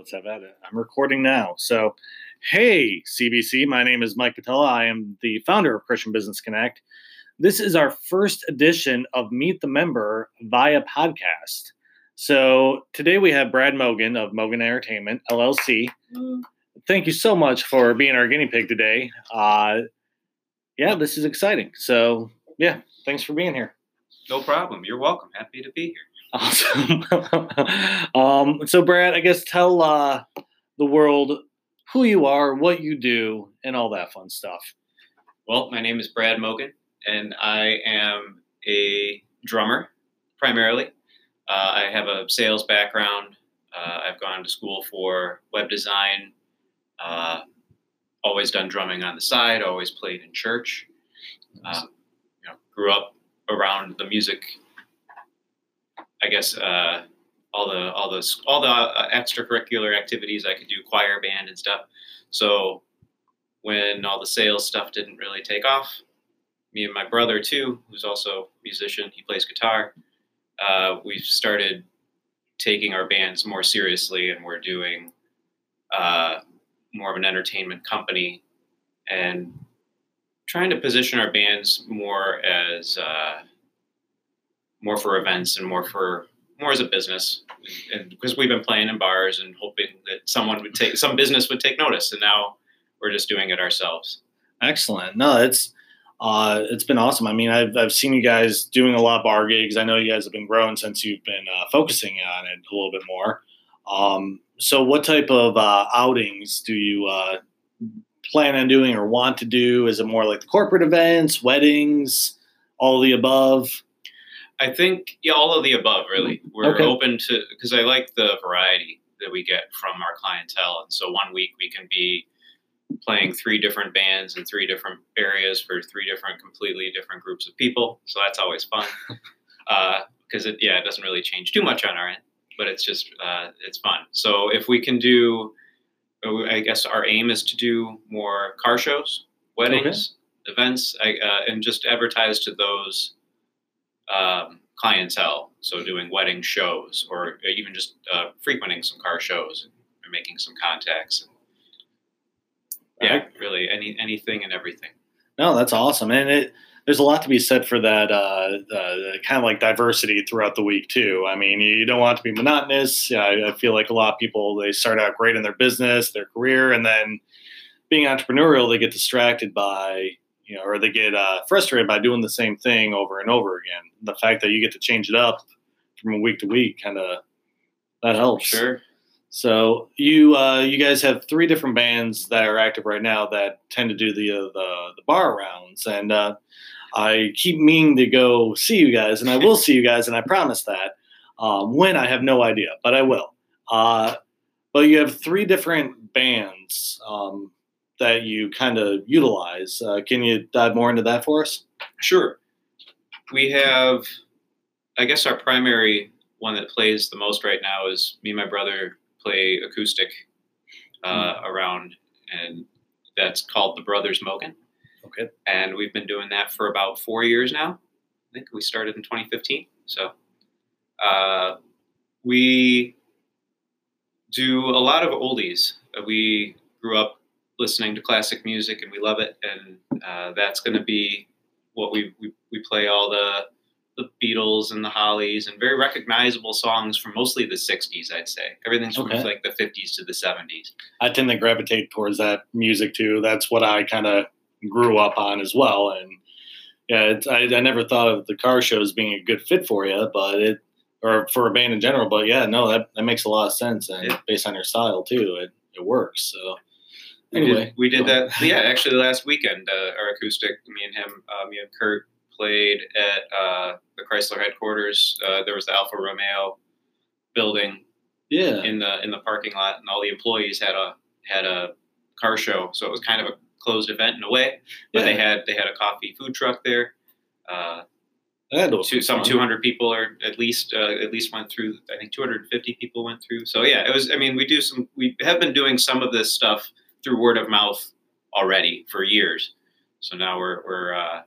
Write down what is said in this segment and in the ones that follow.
Let's have at it. I'm recording now. So, hey, CBC, my name is Mike Patella. I am the founder of Christian Business Connect. This is our first edition of Meet the Member via podcast. So, today we have Brad Mogan of Mogan Entertainment, LLC. Thank you so much for being our guinea pig today. Uh, yeah, this is exciting. So, yeah, thanks for being here. No problem. You're welcome. Happy to be here. Awesome. um, so, Brad, I guess tell uh, the world who you are, what you do, and all that fun stuff. Well, my name is Brad Mogan, and I am a drummer primarily. Uh, I have a sales background. Uh, I've gone to school for web design. Uh, always done drumming on the side. Always played in church. Nice. Um, you know, grew up around the music I guess uh, all the all the all the uh, extracurricular activities I could do, choir, band, and stuff. So when all the sales stuff didn't really take off, me and my brother too, who's also a musician, he plays guitar. Uh, we started taking our bands more seriously, and we're doing uh, more of an entertainment company and trying to position our bands more as uh, more for events and more for more as a business and because we've been playing in bars and hoping that someone would take some business would take notice and now we're just doing it ourselves excellent no it's uh, it's been awesome. I mean, I've, I've seen you guys doing a lot of bar gigs. I know you guys have been growing since you've been uh, focusing on it a little bit more. Um, so, what type of uh, outings do you uh, plan on doing or want to do? Is it more like the corporate events, weddings, all the above? I think yeah, all of the above. Really, we're okay. open to because I like the variety that we get from our clientele, and so one week we can be playing three different bands in three different areas for three different, completely different groups of people. So that's always fun because uh, it yeah, it doesn't really change too much on our end, but it's just uh, it's fun. So if we can do, uh, I guess our aim is to do more car shows, weddings, okay. events, I, uh, and just advertise to those um, clientele. So doing wedding shows or even just uh, frequenting some car shows and making some contacts. And, yeah, really any anything and everything. No, that's awesome, and it there's a lot to be said for that uh, uh, kind of like diversity throughout the week too. I mean, you don't want to be monotonous. I, I, feel like a lot of people they start out great in their business, their career, and then being entrepreneurial, they get distracted by you know, or they get uh, frustrated by doing the same thing over and over again. The fact that you get to change it up from week to week kind of that helps. Sure. So you uh, you guys have three different bands that are active right now that tend to do the uh, the, the bar rounds, and uh, I keep meaning to go see you guys, and I will see you guys, and I promise that. Um, when I have no idea, but I will. Uh, but you have three different bands. Um, that you kind of utilize. Uh, can you dive more into that for us? Sure. We have, I guess, our primary one that plays the most right now is me and my brother play acoustic uh, mm. around, and that's called the Brothers Mogan. Okay. And we've been doing that for about four years now. I think we started in 2015. So uh, we do a lot of oldies. We grew up listening to classic music and we love it, and uh, that's going to be what we, we we play all the the Beatles and the Hollies and very recognizable songs from mostly the 60s, I'd say. Everything's from okay. like the 50s to the 70s. I tend to gravitate towards that music too. That's what I kind of grew up on as well. And yeah, I, I never thought of the car shows being a good fit for you, but it, or for a band in general, but yeah, no, that, that makes a lot of sense. And yeah. based on your style too, it, it works. So Anyway, we did, we did that. Yeah, actually, last weekend, uh, our acoustic, me and him, uh, me and Kurt played at uh, the Chrysler headquarters. Uh, there was the Alfa Romeo building. Yeah. In the in the parking lot, and all the employees had a had a car show, so it was kind of a closed event in a way. But yeah. they had they had a coffee food truck there. Uh, two, some 200 people or at least uh, at least went through i think 250 people went through so yeah it was i mean we do some we have been doing some of this stuff through word of mouth already for years. So now we're we're uh,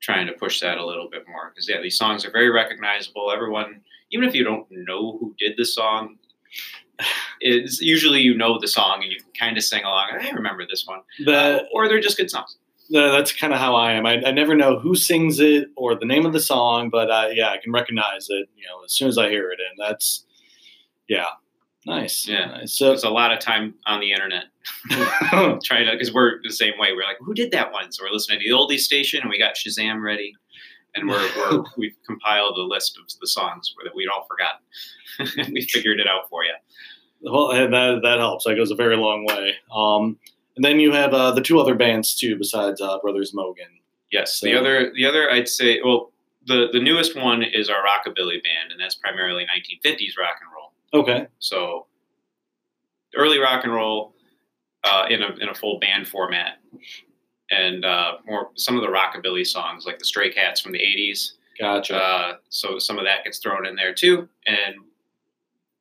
trying to push that a little bit more because yeah, these songs are very recognizable. Everyone, even if you don't know who did the song, it's usually you know the song and you can kind of sing along. I remember this one, The, Uh, or they're just good songs. the that's kind of how I am. I, I never know who sings it or the name of the song, but uh, yeah, I can recognize it. You know, as soon as I hear it, and that's yeah, nice. Yeah. Nice. So There's a lot of time on the internet trying to because we're the same way. We're like, who did that one? So we're listening to the oldies station and we got Shazam ready, and we're, we're we've compiled a list of the songs that we'd all forgotten. we figured it out for you. well, and that that helps. That goes a very long way. Um, and then you have uh, the two other bands too, besides uh, Brothers Mogan. Yes, the other the other I'd say well the the newest one is our rockabilly band, and that's primarily 1950s rock and roll. Okay. So early rock and roll uh, in a in a full band format, and uh, more some of the rockabilly songs like the Stray Cats from the 80s. Gotcha. Uh, so some of that gets thrown in there too, and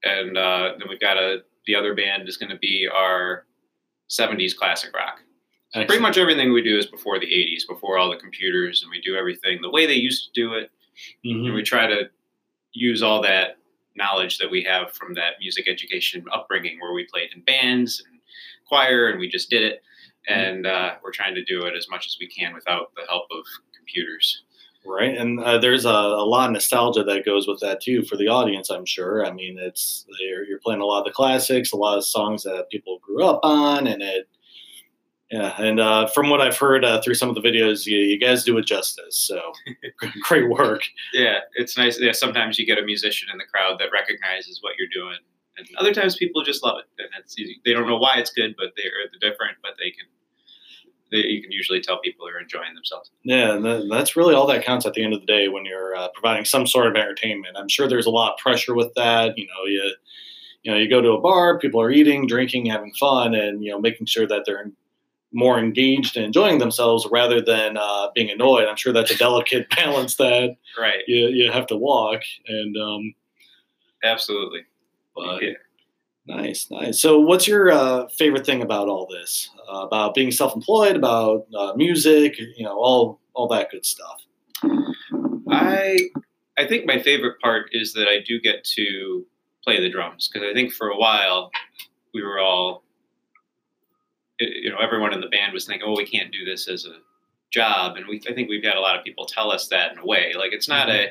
and uh, then we've got a the other band is going to be our 70s classic rock. So pretty much everything we do is before the 80s, before all the computers, and we do everything the way they used to do it. Mhm. And we try to use all that knowledge that we have from that music education upbringing where we played in bands and choir and we just did it. And uh, we're trying to do it as much as we can without the help of computers. Right, and uh, there's a, a lot of nostalgia that goes with that too for the audience. I'm sure. I mean, it's you're, you're playing a lot of the classics, a lot of songs that people grew up on, and it, yeah. And uh, from what I've heard uh, through some of the videos, you, you guys do it justice. So great work. Yeah, it's nice. Yeah, sometimes you get a musician in the crowd that recognizes what you're doing. And other times people just love it. And it's easy. They don't know why it's good, but they're different, but they can, they, you can usually tell people are enjoying themselves. Yeah, and that's really all that counts at the end of the day when you're uh, providing some sort of entertainment. I'm sure there's a lot of pressure with that. You know, you you know, you go to a bar, people are eating, drinking, having fun, and you know, making sure that they're more engaged and enjoying themselves rather than uh, being annoyed. I'm sure that's a delicate balance that Right. you, you have to walk. And um, Absolutely. but Yeah. nice, nice. So, what's your uh, favorite thing about all this? Uh, about being self-employed, about uh, music, you know, all all that good stuff. I I think my favorite part is that I do get to play the drums because I think for a while we were all you know everyone in the band was thinking oh we can't do this as a job. And we I think we've had a lot of people tell us that in a way. Like it's not a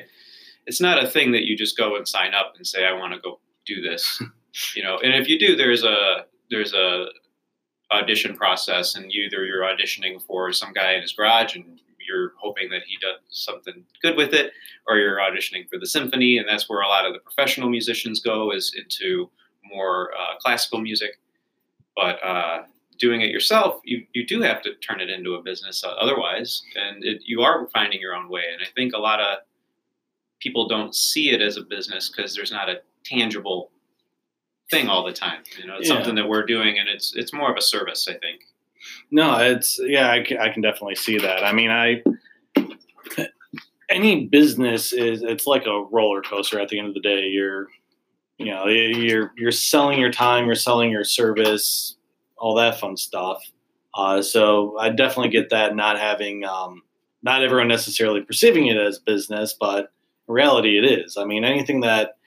it's not a thing that you just go and sign up and say I want to go do this. You know and if you do there's a there's a audition process and either you're auditioning for some guy in his garage and you're hoping that he does something good with it or you're auditioning for the symphony and that's where a lot of the professional musicians go is into more uh, classical music. But uh, doing it yourself you, you do have to turn it into a business uh, otherwise and it, you are finding your own way and i think a lot of people don't see it as a business because there's not a tangible thing all the time you know it's Yeah. something that we're doing and it's it's more of a service i think No, it's yeah, I, I can definitely see that. I mean, I any business is it's like a roller coaster. At the end of the day, you're you know you're you're selling your time, you're selling your service, all that fun stuff. Uh, so I definitely get that. Not having um, not everyone necessarily perceiving it as business, but in reality, it is. I mean, anything that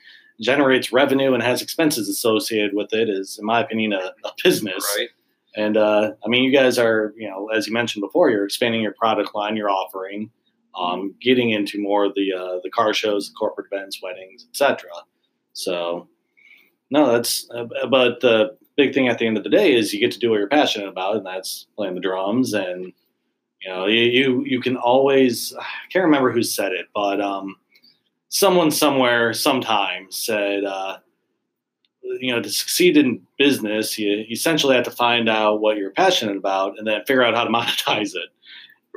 generates revenue and has expenses associated with it is, in my opinion, a, a business. right And uh, I mean, you guys are, you know, as you mentioned before, you're expanding your product line, you're offering, um, getting into more of the uh, the car shows, the corporate events, weddings, etc. So, no, that's. Uh, but the big thing at the end of the day is you get to do what you're passionate about, and that's playing the drums. And you know, you you, you can always. I can't remember who said it, but um, someone somewhere sometime said. Uh, you know, to succeed in business, you essentially have to find out what you're passionate about and then figure out how to monetize it.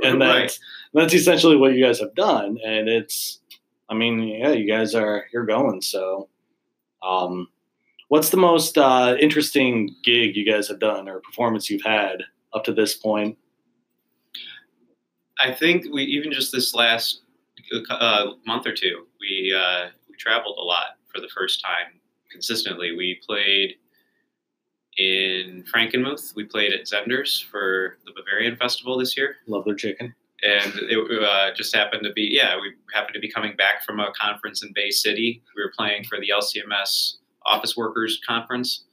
And Right. that's that's essentially what you guys have done. And it's, I mean, yeah, you guys are you're going. So, um, what's the most uh, interesting gig you guys have done or performance you've had up to this point? I think we even just this last uh, month or two, we uh, we traveled a lot for the first time consistently. We played in Frankenmuth. We played at Zehnder's for the Bavarian Festival this year, Love their chicken. and it uh, just happened to be yeah we happened to be coming back from a conference in Bay City. We were playing for the LCMS office workers conference,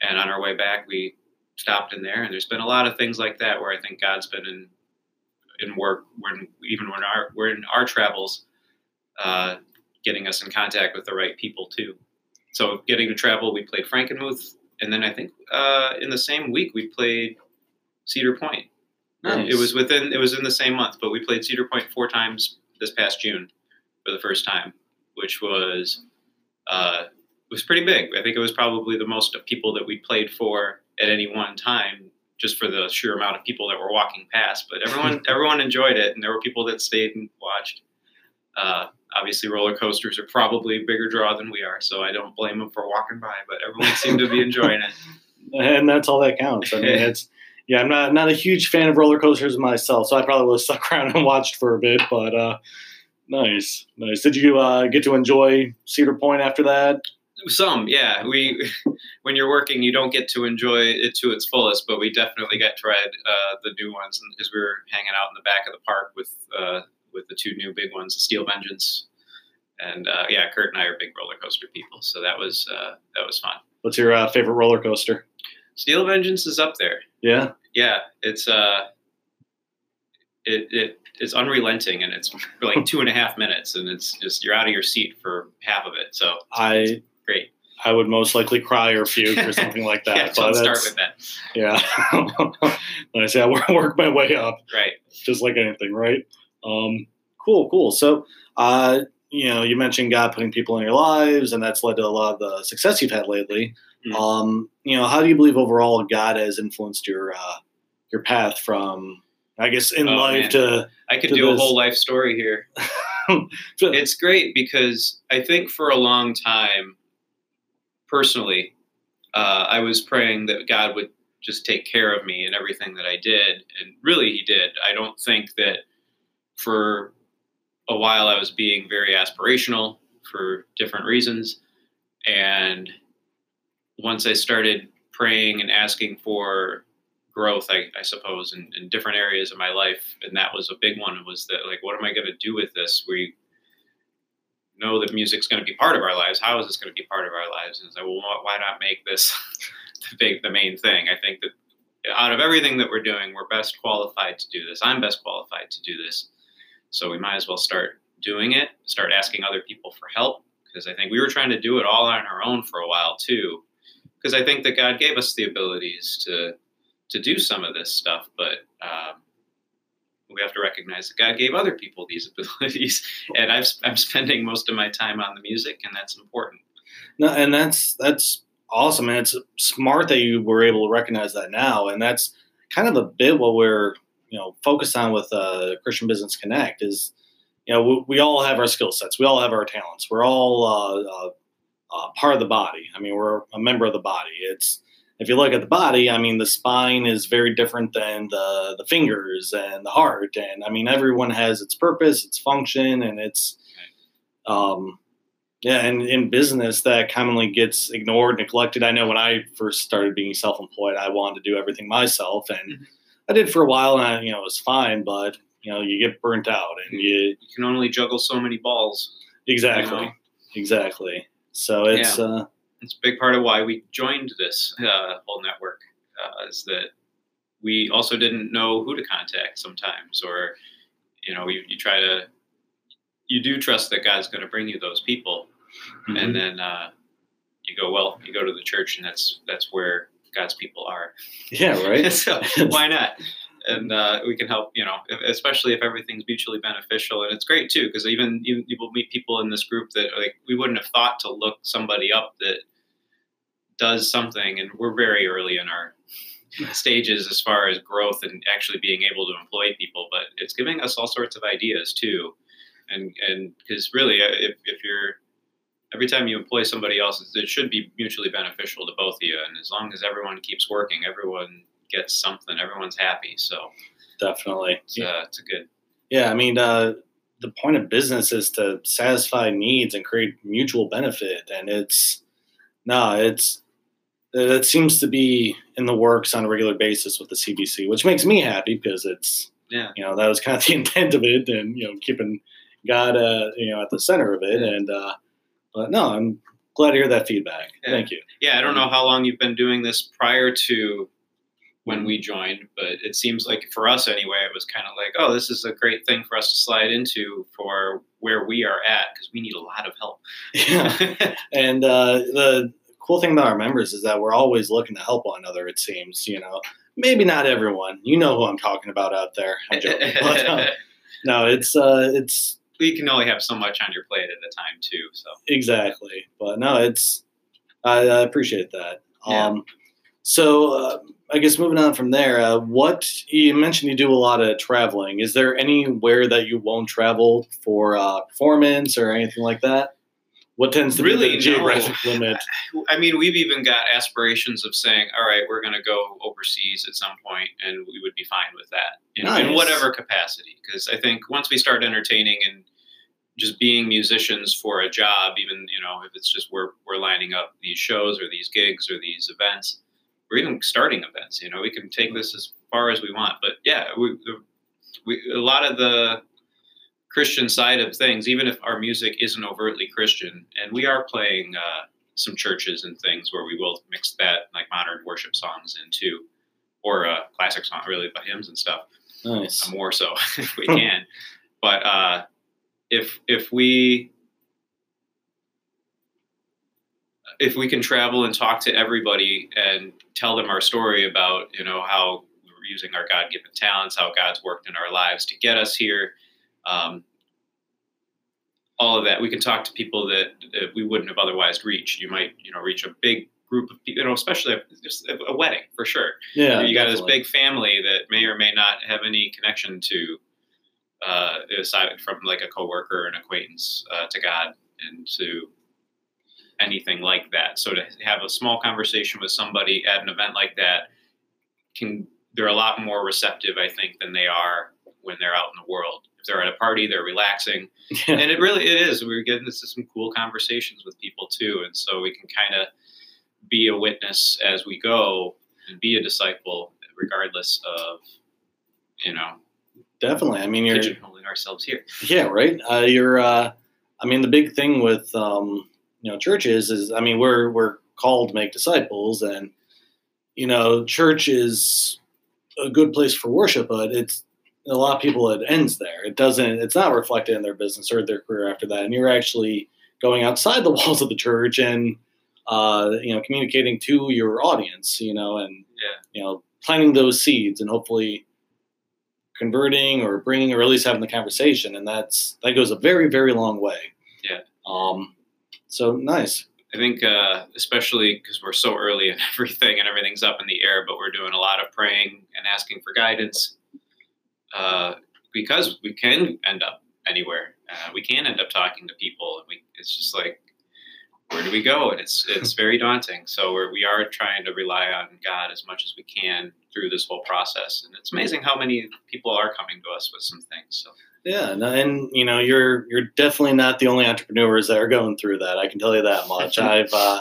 and on our way back we stopped in there. And there's been a lot of things like that where I think God's been in in work when even when our we're in our travels, uh, getting us in contact with the right people too. So getting to travel, we played Frankenmuth, and then I think uh, in the same week we played Cedar Point. Nice. It was within it was in the same month, but we played Cedar Point four times this past June for the first time, which was uh, was pretty big. I think it was probably the most of people that we played for at any one time, just for the sheer amount of people that were walking past. But everyone everyone enjoyed it, and there were people that stayed and watched. Uh, obviously, roller coasters are probably a bigger draw than we are, so I don't blame them for walking by. But everyone seemed to be enjoying it. and that's all that counts. I mean, it's yeah, I'm not not a huge fan of roller coasters myself, so I probably would have stuck around and watched for a bit. But uh, nice, nice. Did you uh, get to enjoy Cedar Point after that? Some, yeah. We, when you're working, you don't get to enjoy it to its fullest, but we definitely got to ride uh, the new ones because we were hanging out in the back of the park with uh, with the two new big ones, the Steel Vengeance, and uh, yeah, Kurt and I are big roller coaster people, so that was uh, that was fun. What's your uh, favorite roller coaster? Steel Vengeance is up there. Yeah, Yeah, it's uh, it it it's unrelenting, and it's like two and a half minutes, and it's just you're out of your seat for half of it. So I great. I would most likely cry or puke or something like that. yeah, but start with that. Yeah, nice. Yeah, I work my way up. Right. just like anything, right? Um, cool, cool. So, uh, you know, you mentioned God putting people in your lives, and that's led to a lot of the success you've had lately. Mhm. Um, you know, how do you believe overall God has influenced your uh, your path from, I guess, in Oh, life man. to, I could to do a whole life story here. It's great because I think for a long time, personally, uh, I was praying that God would just take care of me and everything that I did. And really, He did. I don't think that for a while I was being very aspirational for different reasons. And once I started praying and asking for growth, I, I suppose, in, in different areas of my life, and that was a big one, was that, like, what am I going to do with this? We know that music's going to be part of our lives. How is this going to be part of our lives? And it's like, well, why- not make this the big, the main thing? I think that out of everything that we're doing, we're best qualified to do this. I'm best qualified to do this. So we might as well start doing it, start asking other people for help, because I think we were trying to do it all on our own for a while too. Because I think that God gave us the abilities to to do some of this stuff, but um, we have to recognize that God gave other people these abilities, and I've, I'm spending most of my time on the music, and that's important. no, and that's that's awesome, and it's smart that you were able to recognize that now, and that's kind of a bit what we're you know focused on with uh, Christian Business Connect is you know we, we all have our skill sets, we all have our talents, we're all uh, uh, uh, part of the body. I mean, we're a member of the body. It's if you look at the body, I mean, the spine is very different than the the fingers and the heart, and I mean, everyone has its purpose, its function, and its um, yeah, and in business, that commonly gets ignored, neglected. I know when I first started being self-employed, I wanted to do everything myself, and Mhm. I did for a while, and I, you know, it was fine. But you know, you get burnt out, and you You can only juggle so many balls. exactly, You know? exactly. So it's uh, It's a big part of why we joined this uh, whole network. Uh, is that we also didn't know who to contact sometimes, or you know, you, you try to you do trust that God's going to bring you those people, mhm. and then uh, you go well you go to the church and that's that's where god's people are yeah, right. so why not and uh, we can help you know especially if everything's mutually beneficial. And it's great too because even you, you will meet people in this group that like we wouldn't have thought to look somebody up that does something and we're very early in our stages as far as growth and actually being able to employ people but it's giving us all sorts of ideas too. And and because really uh, if, if you're every time you employ somebody else it should be mutually beneficial to both of you and as long as everyone keeps working everyone gets something everyone's happy so Definitely. it's, uh, it's a good Yeah, I mean, uh, the point of business is to satisfy needs and create mutual benefit, and it's no, it's that seems to be in the works on a regular basis with the CBC, which makes me happy because it's yeah you know that was kind of the intent of it, and you know keeping God uh, you know at the center of it, Yeah. and uh, but no, I'm glad to hear that feedback. Yeah. Thank you. Yeah, I don't know how long you've been doing this prior to when we joined, but it seems like for us anyway, it was kind of like, oh, this is a great thing for us to slide into for where we are at because we need a lot of help. Yeah. and uh, the cool thing about our members is that we're always looking to help one another. It seems, you know, maybe not everyone. You know who I'm talking about out there. I'm joking. But, uh, no, it's uh, it's we can only have so much on your plate at a time too. So exactly. But no, it's I, I appreciate that. Yeah. Um, so uh, I guess moving on from there, uh, what you mentioned you do a lot of traveling. Is there anywhere that you won't travel for uh, performance or anything like that? What tends to Really, be the geographic limit? I mean, we've even got aspirations of saying, all right, we're going to go overseas at some point, and we would be fine with that, you know, in whatever capacity. Because I think once we start entertaining and just being musicians for a job, even you know, if it's just we're we're lining up these shows or these gigs or these events, or even starting events, you know, we can take this as far as we want. But yeah, we, we a lot of the Christian side of things, even if our music isn't overtly Christian, and we are playing uh, some churches and things where we will mix that like modern worship songs into, or uh, classic song, really, but hymns and stuff Nice. more so if we can. but uh, if if we if we can travel and talk to everybody and tell them our story about you know how we're using our God-given talents, how God's worked in our lives to get us here, um, all of that, we can talk to people that, that we wouldn't have otherwise reached. You might you know reach a big group of people, you know, especially a, just a a wedding for sure Yeah. you got this big family that may or may not have any connection to uh, aside from like a coworker or an acquaintance uh, to God and to anything like that. So to have a small conversation with somebody at an event like that can they're a lot more receptive, I think, than they are when they're out in the world. If they're at a party, they're relaxing, Yeah. and it really it is. We're getting into some cool conversations with people too, and so we can kind of be a witness as we go and be a disciple, regardless of you know Definitely. I mean, you're pigeonholing ourselves here. Yeah, right. Uh, you're. Uh, I mean, the big thing with um, you know churches is, I mean, we're we're called to make disciples, and you know, church is a good place for worship, but it's a lot of people it ends there. It doesn't. It's not reflected in their business or their career after that. And you're actually going outside the walls of the church and uh, you know communicating to your audience. You know, and Yeah. you know planting those seeds and hopefully converting or bringing or at least having the conversation and that's that goes a very very long way Yeah. um so nice I think, uh, especially because we're so early in everything and everything's up in the air, but we're doing a lot of praying and asking for guidance uh, because we can end up anywhere. Uh, we can end up talking to people, and we it's just like, where do we go? And it's it's very daunting. So we're, we are trying to rely on God as much as we can through this whole process, and it's amazing how many people are coming to us with some things. So yeah and, and you know you're you're definitely not the only entrepreneurs that are going through that. I can tell you that much. I've uh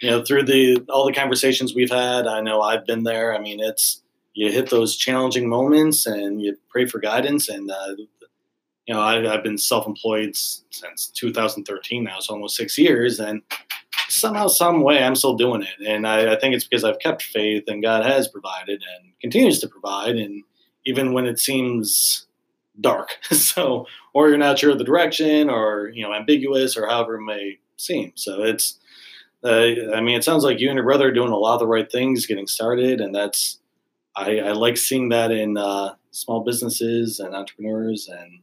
you know through the all the conversations we've had i know i've been there. I mean it's you hit those challenging moments and you pray for guidance and uh, you know I, i've been self-employed s- since 2013 now so almost six years and somehow some way i'm still doing it. And I, I think it's because i've kept faith and god has provided and continues to provide and even when it seems dark so or you're not sure of the direction or you know ambiguous or however it may seem so it's uh, i mean it sounds like you and your brother are doing a lot of the right things getting started and that's i, I like seeing that in uh, small businesses and entrepreneurs and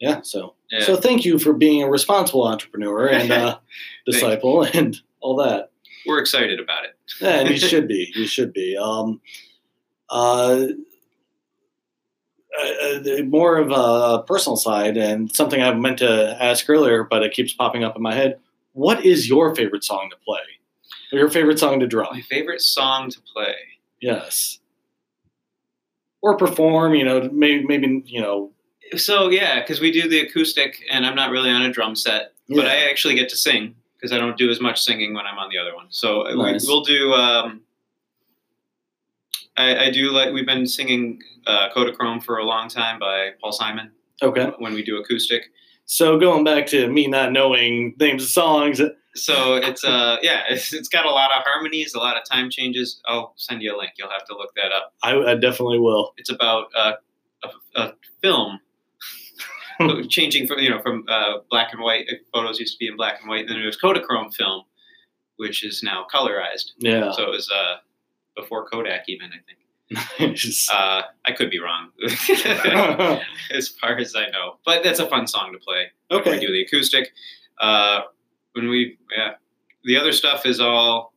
yeah so yeah, so thank you for being a responsible entrepreneur and uh, disciple and all that we're excited about it. yeah, and you should be. You should be. Um, uh, uh, uh, more of a personal side, and something I meant to ask earlier, but it keeps popping up in my head. What is your favorite song to play? Or your favorite song to draw? My favorite song to play. Yes. Or perform. You know, maybe maybe you know. So yeah, because we do the acoustic, and I'm not really on a drum set, but yeah. I actually get to sing because I don't do as much singing when I'm on the other one. So uh, Nice. we, we'll do. Um, I, I do like we've been singing uh, Kodachrome for a long time by Paul Simon okay. when we do acoustic, So going back to me not knowing names of songs, So it's uh yeah, it's, it's got a lot of harmonies, a lot of time changes. I'll send you a link. You'll have to look that up. I, I definitely will. It's about uh, a, a film changing from you know from uh, black and white photos used to be in black and white, and then it was Kodachrome film, which is now colorized. Yeah. So it was uh, before Kodak even, I think. Nice. Uh, I could be wrong, as far as I know. But that's a fun song to play. when We okay. do the acoustic. Uh, when we yeah, the other stuff is all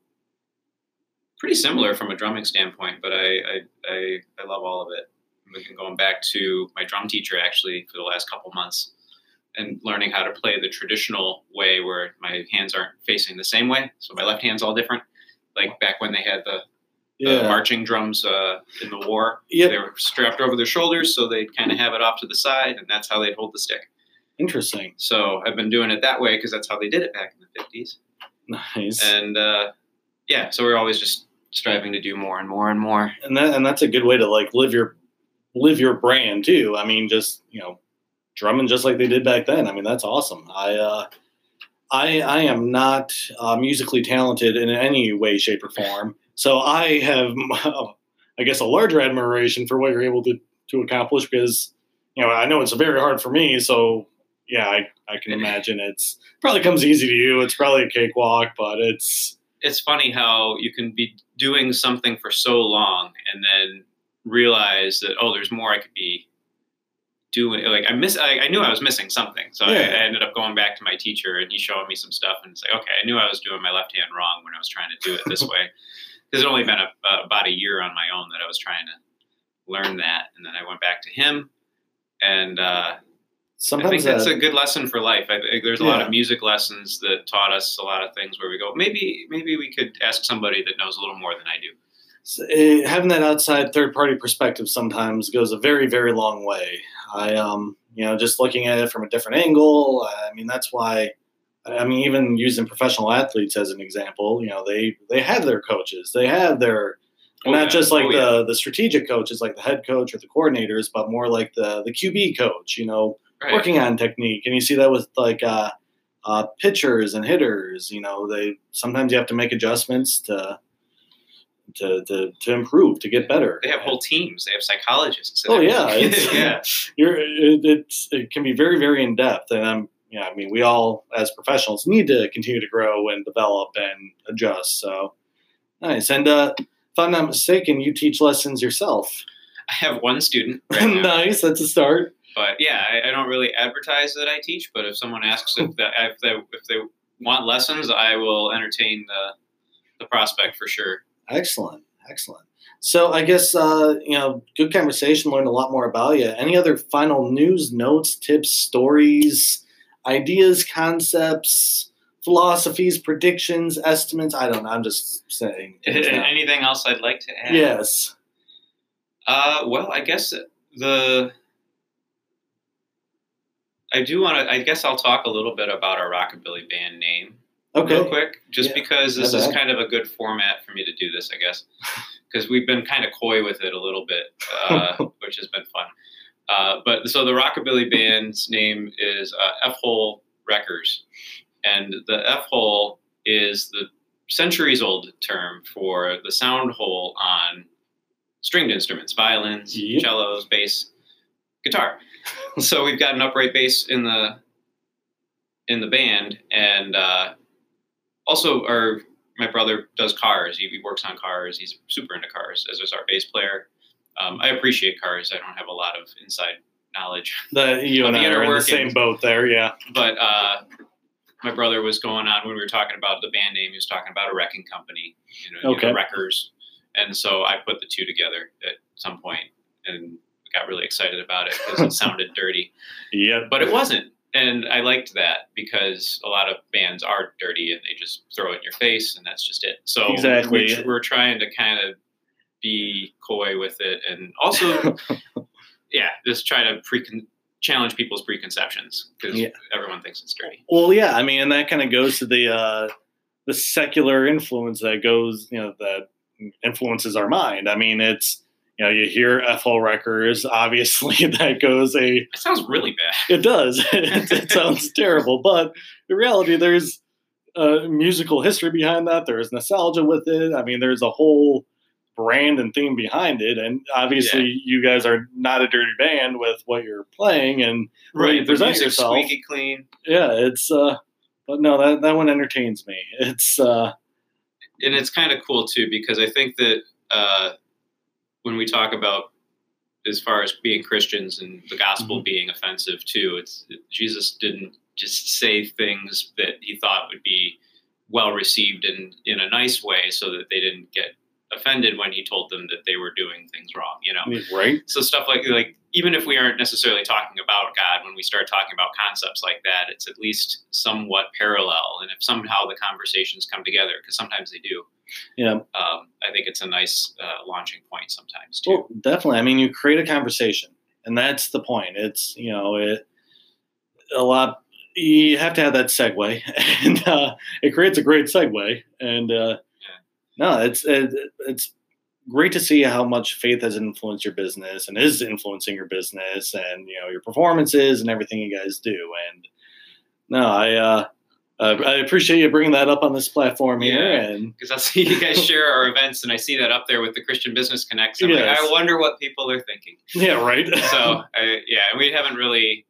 pretty similar from a drumming standpoint, but I I, I, I love all of it. We've been going back to my drum teacher actually for the last couple months and learning how to play the traditional way where my hands aren't facing the same way. So my left hand's all different. Like back when they had the Yeah. marching drums uh, in the war, Yep. they were strapped over their shoulders, so they'd kind of have it off to the side, and that's how they'd hold the stick. Interesting. So I've been doing it that way because that's how they did it back in the 50s. Nice. And uh, yeah, so we're always just striving to do more and more and more. and that and that's a good way to like live your live your brand too. I mean, just you know, drumming just like they did back then. I mean, that's awesome. I uh, I I am not uh, musically talented in any way, shape, or form. So I have, I guess, a larger admiration for what you're able to to accomplish because you know I know it's very hard for me. So yeah, I I can imagine it's probably comes easy to you. It's probably a cakewalk, but it's It's funny how you can be doing something for so long and then realize that, oh, there's more I could be doing. Like I miss, I, I knew I was missing something. So I, Yeah. I ended up going back to my teacher and he's showing me some stuff. And it's like, okay, I knew I was doing my left hand wrong when I was trying to do it this way. Because it only been a, uh, about a year on my own that I was trying to learn that. And then I went back to him and, uh, I sometimes think that's uh, a good lesson for life. I think there's a lot of music lessons that taught us a lot of things where we go, maybe maybe we could ask somebody that knows a little more than I do. So, uh, having that outside third party perspective sometimes goes a very very long way i um you know just looking at it from a different angle i mean that's why i mean even using professional athletes as an example you know they they have their coaches they have their Oh, not yeah. just like Oh, the yeah. the strategic coaches like the head coach or the coordinators but more like the the qb coach you know Right. working on technique and you see that with like uh uh pitchers and hitters you know they sometimes you have to make adjustments to to, to, to improve to get better They have whole teams. They have psychologists. Oh yeah, it's, yeah. You're, it, it's it can be very very in depth, and I'm yeah. I mean, we all as professionals need to continue to grow and develop and adjust. So nice. And uh, if I'm not mistaken, you teach lessons yourself. I have one student. Right now. nice. That's a start. But yeah, I, I don't really advertise that I teach. But if someone asks if, that, if they if they want lessons, I will entertain the the prospect for sure. Excellent. Excellent. So I guess uh, you know, good conversation. Learned a lot more about you. Any other final news, notes, tips, stories, ideas, concepts, philosophies, predictions, estimates? I don't know. I'm just saying. Anything else I'd like to add? Yes. Uh, well, I guess the I do want to. I guess I'll talk a little bit about our rockabilly band name Okay. real quick, just Yeah, because this is kind of a good format for me to do this. I guess because we've been kind of coy with it a little bit, uh, which has been fun. Uh, but so the rockabilly band's name is uh, F Hole Wreckers, and the F hole is the centuries old term for the sound hole on stringed instruments, violins, Yep. cellos, bass, guitar. so we've got an upright bass in the in the band, and uh, also our my brother does cars. He, he works on cars. He's super into cars, as is our bass player. Um, I appreciate cars. I don't have a lot of inside knowledge, The, you and the I are in the same boat there. Yeah. but uh, my brother was going on when we were talking about the band name. He was talking about a wrecking company, you know, you know, wreckers, and so I put the two together at some point and got really excited about it because it sounded dirty, Yeah, but it wasn't. And I liked that because a lot of bands are dirty and they just throw it in your face, and that's just it. So Exactly. we, we're trying to kind of be coy with it, and also, yeah, just try to pre challenge people's preconceptions because Yeah. everyone thinks it's dirty. Well, yeah, I mean, and that kind of goes to the uh, the secular influence that goes, you know, that influences our mind. I mean, it's you know, you hear F Hole Wreckers, obviously that goes a. It sounds really bad. It does. it, it sounds terrible, but in reality, there's a musical history behind that. There's nostalgia with it. I mean, there's a whole brand and theme behind it, and obviously, Yeah. you guys are not a dirty band with what you're playing and right. you The present music's yourself. squeaky clean. Yeah, it's. uh But no, that that one entertains me. It's. uh and it's kind of cool too because I think that uh, when we talk about as far as being Christians and the gospel Mm-hmm. being offensive too, it's Jesus didn't just say things that he thought would be well received and in a nice way, so that they didn't get offended when he told them that they were doing things wrong. You know, right. so stuff like like even if we aren't necessarily talking about God, when we start talking about concepts like that, it's at least somewhat parallel. And if somehow the conversations come together, because sometimes they do, Yeah. um, I think it's a nice uh, launching point sometimes too. Well, definitely. I mean, you create a conversation, and that's the point. It's you know, it a lot. You have to have that segue, and uh, it creates a great segue. And uh, no, it's it's great to see how much faith has influenced your business and is influencing your business, and you know your performances and everything you guys do. And no, I. Uh, uh, I appreciate you bringing that up on this platform here, Yeah. and Because I see you guys share our events, and I see that up there with the Christian Business Connects. I'm Yes. like, I wonder what people are thinking. yeah, right. So, I, yeah, and we haven't really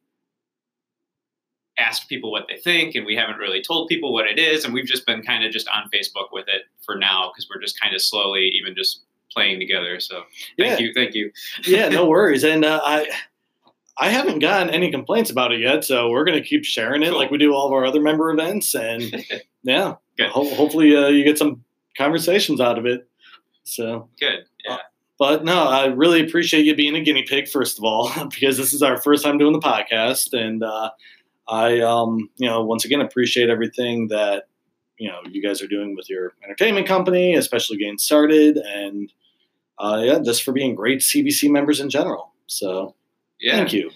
asked people what they think, and we haven't really told people what it is, and we've just been kind of just on Facebook with it for now because we're just kind of slowly even just playing together. So, thank Yeah. you, thank you. yeah, no worries. And uh, I I haven't gotten any complaints about it yet, so we're gonna keep sharing it Cool. like we do all of our other member events. And yeah, Good. ho- hopefully uh, you get some conversations out of it. So, Good. Yeah. but no, I really appreciate you being a guinea pig first of all, because this is our first time doing the podcast, and uh, I um you know once again appreciate everything that you know you guys are doing with your entertainment company, especially getting started, and uh, yeah, just for being great CBC members in general. So. yeah. Thank you.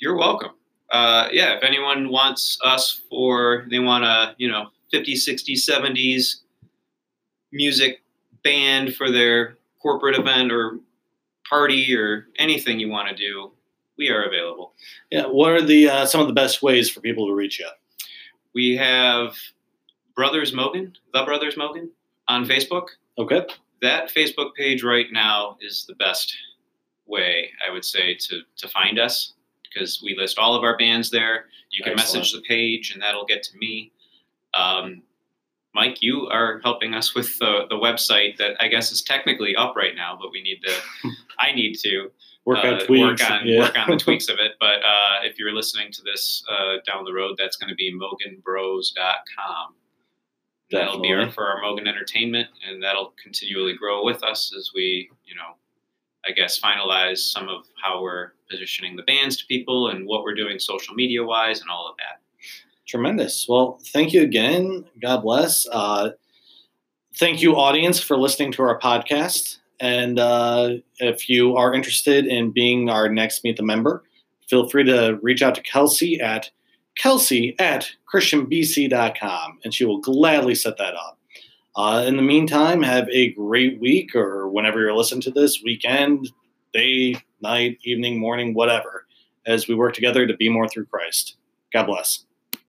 You're welcome. Uh, yeah, if anyone wants us for, they want a, you know, 50s, 60s, 70s music band for their corporate event or party or anything you want to do, we are available. Yeah. What are the uh, some of the best ways for people to reach you? We have Brothers Mogan, The Brothers Mogan on Facebook. Okay. That Facebook page right now is the best way, I would say, to, to find us because we list all of our bands there. You can Excellent. message the page and that'll get to me. Um, Mike, you are helping us with the, the website that I guess is technically up right now, but we need to, I need to Work uh, tweaks. work on yeah. work on the tweaks of it. But uh, if you're listening to this uh, down the road, that's going to be moganbros.com. That'll be our, for our Mogan Entertainment, and that'll continually grow with us as we, you know, I guess finalize some of how we're positioning the bands to people and what we're doing social media wise and all of that. Tremendous. Well, thank you again. God bless. Uh, thank you, audience, for listening to our podcast. And uh, if you are interested in being our next Meet the Member, feel free to reach out to Kelsey at kelsey at christianbc.com, and she will gladly set that up. Uh, in the meantime, have a great week or whenever you're listening to this weekend, day, night, evening, morning, whatever, as we work together to be more through Christ. God bless.